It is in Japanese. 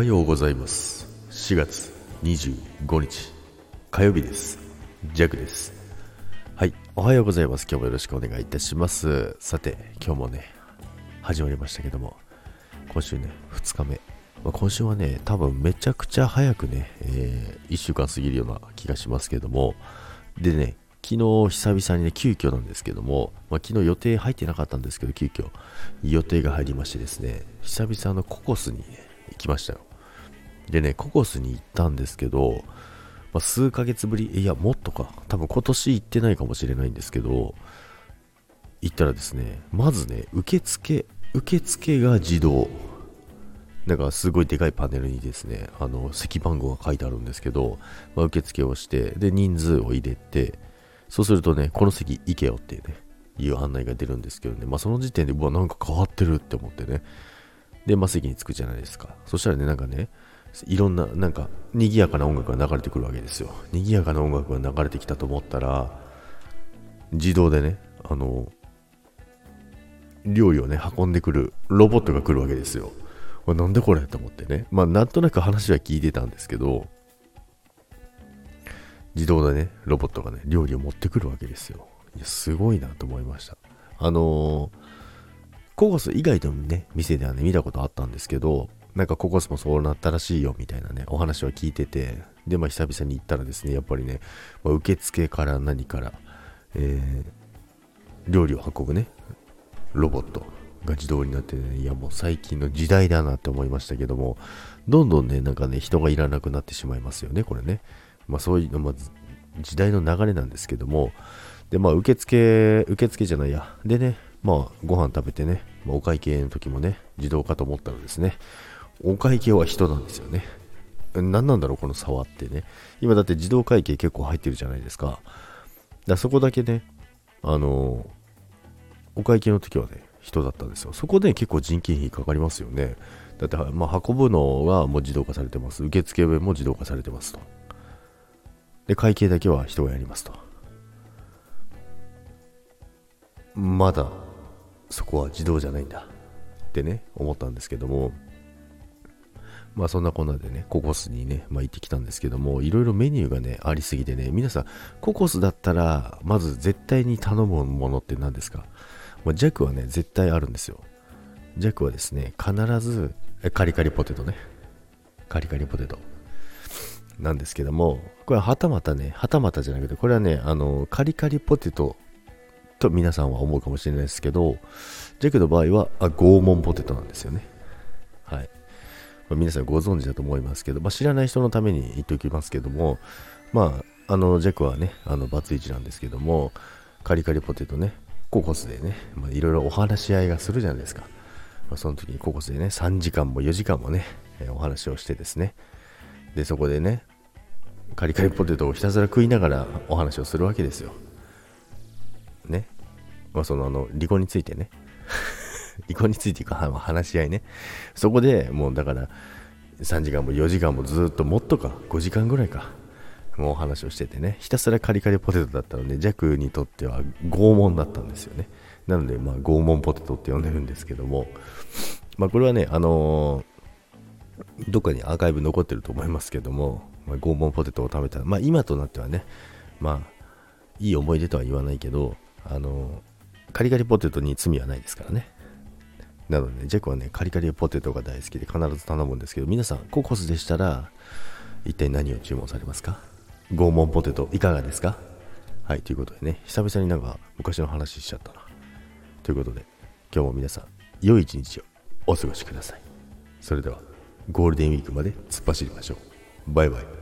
はようございます。4月25日火曜日です。ジャックです。はいおはようございます。今日もよろしくお願いいたします。さて今日もね始まりましたけども今週ね2日目、まあ、今週はね多分めちゃくちゃ早くね、えー、1週間過ぎるような気がしますけどもでね昨日久々にね、急遽なんですけども、まあ、昨日予定入ってなかったんですけど、急遽予定が入りましてですね、久々のココスに、ね、行きましたよ。でね、ココスに行ったんですけど、まあ、数ヶ月ぶり、いや、もっとか、多分今年行ってないかもしれないんですけど、行ったらですね、まずね、受付、受付が自動。なんかすごいでかいパネルにですね、あの、席番号が書いてあるんですけど、まあ、受付をして、で、人数を入れて、そうするとね、この席行けよっていうね、いう案内が出るんですけどね、まあその時点で、うわ、なんか変わってるって思ってね。で、まあ席に着くじゃないですか。そしたらね、なんかね、いろんな、なんか、賑やかな音楽が流れてくるわけですよ。賑やかな音楽が流れてきたと思ったら、自動でね、あの、料理をね、運んでくるロボットが来るわけですよ。なんでこれ？と思ってね。まあ、なんとなく話は聞いてたんですけど、自動でね、ロボットがね、料理を持ってくるわけですよ。いや、すごいなと思いました。あのー、ココス以外のね、店ではね、見たことあったんですけど、なんかココスもそうなったらしいよみたいなね、お話は聞いてて、で、まあ久々に行ったらですね、やっぱりね、まあ、受付から何から、えー、料理を運ぶね、ロボットが自動になってね、いやもう最近の時代だなって思いましたけども、どんどんね、なんかね、人がいらなくなってしまいますよね、これね。まあ、そういうの、まあ、時代の流れなんですけども、で、まあ、受付、受付じゃないや。でね、まあ、ご飯食べてね、まあ、お会計の時もね、自動化と思ったらですね、お会計は人なんですよね。何なんだろう、この差はってね。今だって自動会計結構入ってるじゃないですか。だそこだけね、あのお会計の時はね、人だったんですよ。そこで結構人件費かかりますよね。だって、まあ、運ぶのはもう自動化されてます。受付も自動化されてますと。で、会計だけは人がやりますと。まだそこは自動じゃないんだってね、思ったんですけども、まあそんなこんなでね、ココスにね、まあ行ってきたんですけども、いろいろメニューがね、ありすぎてね、皆さん、ココスだったら、まず絶対に頼むものって何ですか？まあ、ジャックはね、絶対あるんですよ。ジャックはですね、必ず、カリカリポテトね。カリカリポテト。なんですけども、これははたまたね、はたまたじゃなくて、これはね、あの、カリカリポテトと皆さんは思うかもしれないですけど、ジャックの場合は、あ拷問ポテトなんですよね。はい。まあ、皆さんご存知だと思いますけど、まあ、知らない人のために言っておきますけども、まあ、あの、ジャックはね、あの、バツイチなんですけども、カリカリポテトね、ココスでね、ま、いろいろお話し合いがするじゃないですか。まあ、その時にココスでね、3時間も4時間もね、えお話をしてですね、で、そこでね、カリカリポテトをひたすら食いながらお話をするわけですよ。ね。まあ、その、あの、離婚についてね。離婚についてか、話し合いね。そこでもうだから、3時間も4時間もずっともっとか、5時間ぐらいか。もうお話をしててね、ひたすらカリカリポテトだったので、弱にとっては拷問だったんですよね。なので、まあ、拷問ポテトって呼んでるんですけども、まあ、これはね、あのー、どっかにアーカイブ残ってると思いますけども、まあ、拷問ポテトを食べたまあ今となってはね、まあいい思い出とは言わないけど、あの、カリカリポテトに罪はないですからね。なので、ジェクはね、カリカリポテトが大好きで必ず頼むんですけど、皆さん、ココスでしたら、一体何を注文されますか？拷問ポテトいかがですか？はい、ということでね、久々になんか昔の話しちゃったな。ということで、今日も皆さん、良い一日をお過ごしください。それでは、ゴールデンウィークまで突っ走りましょう。バイバイ。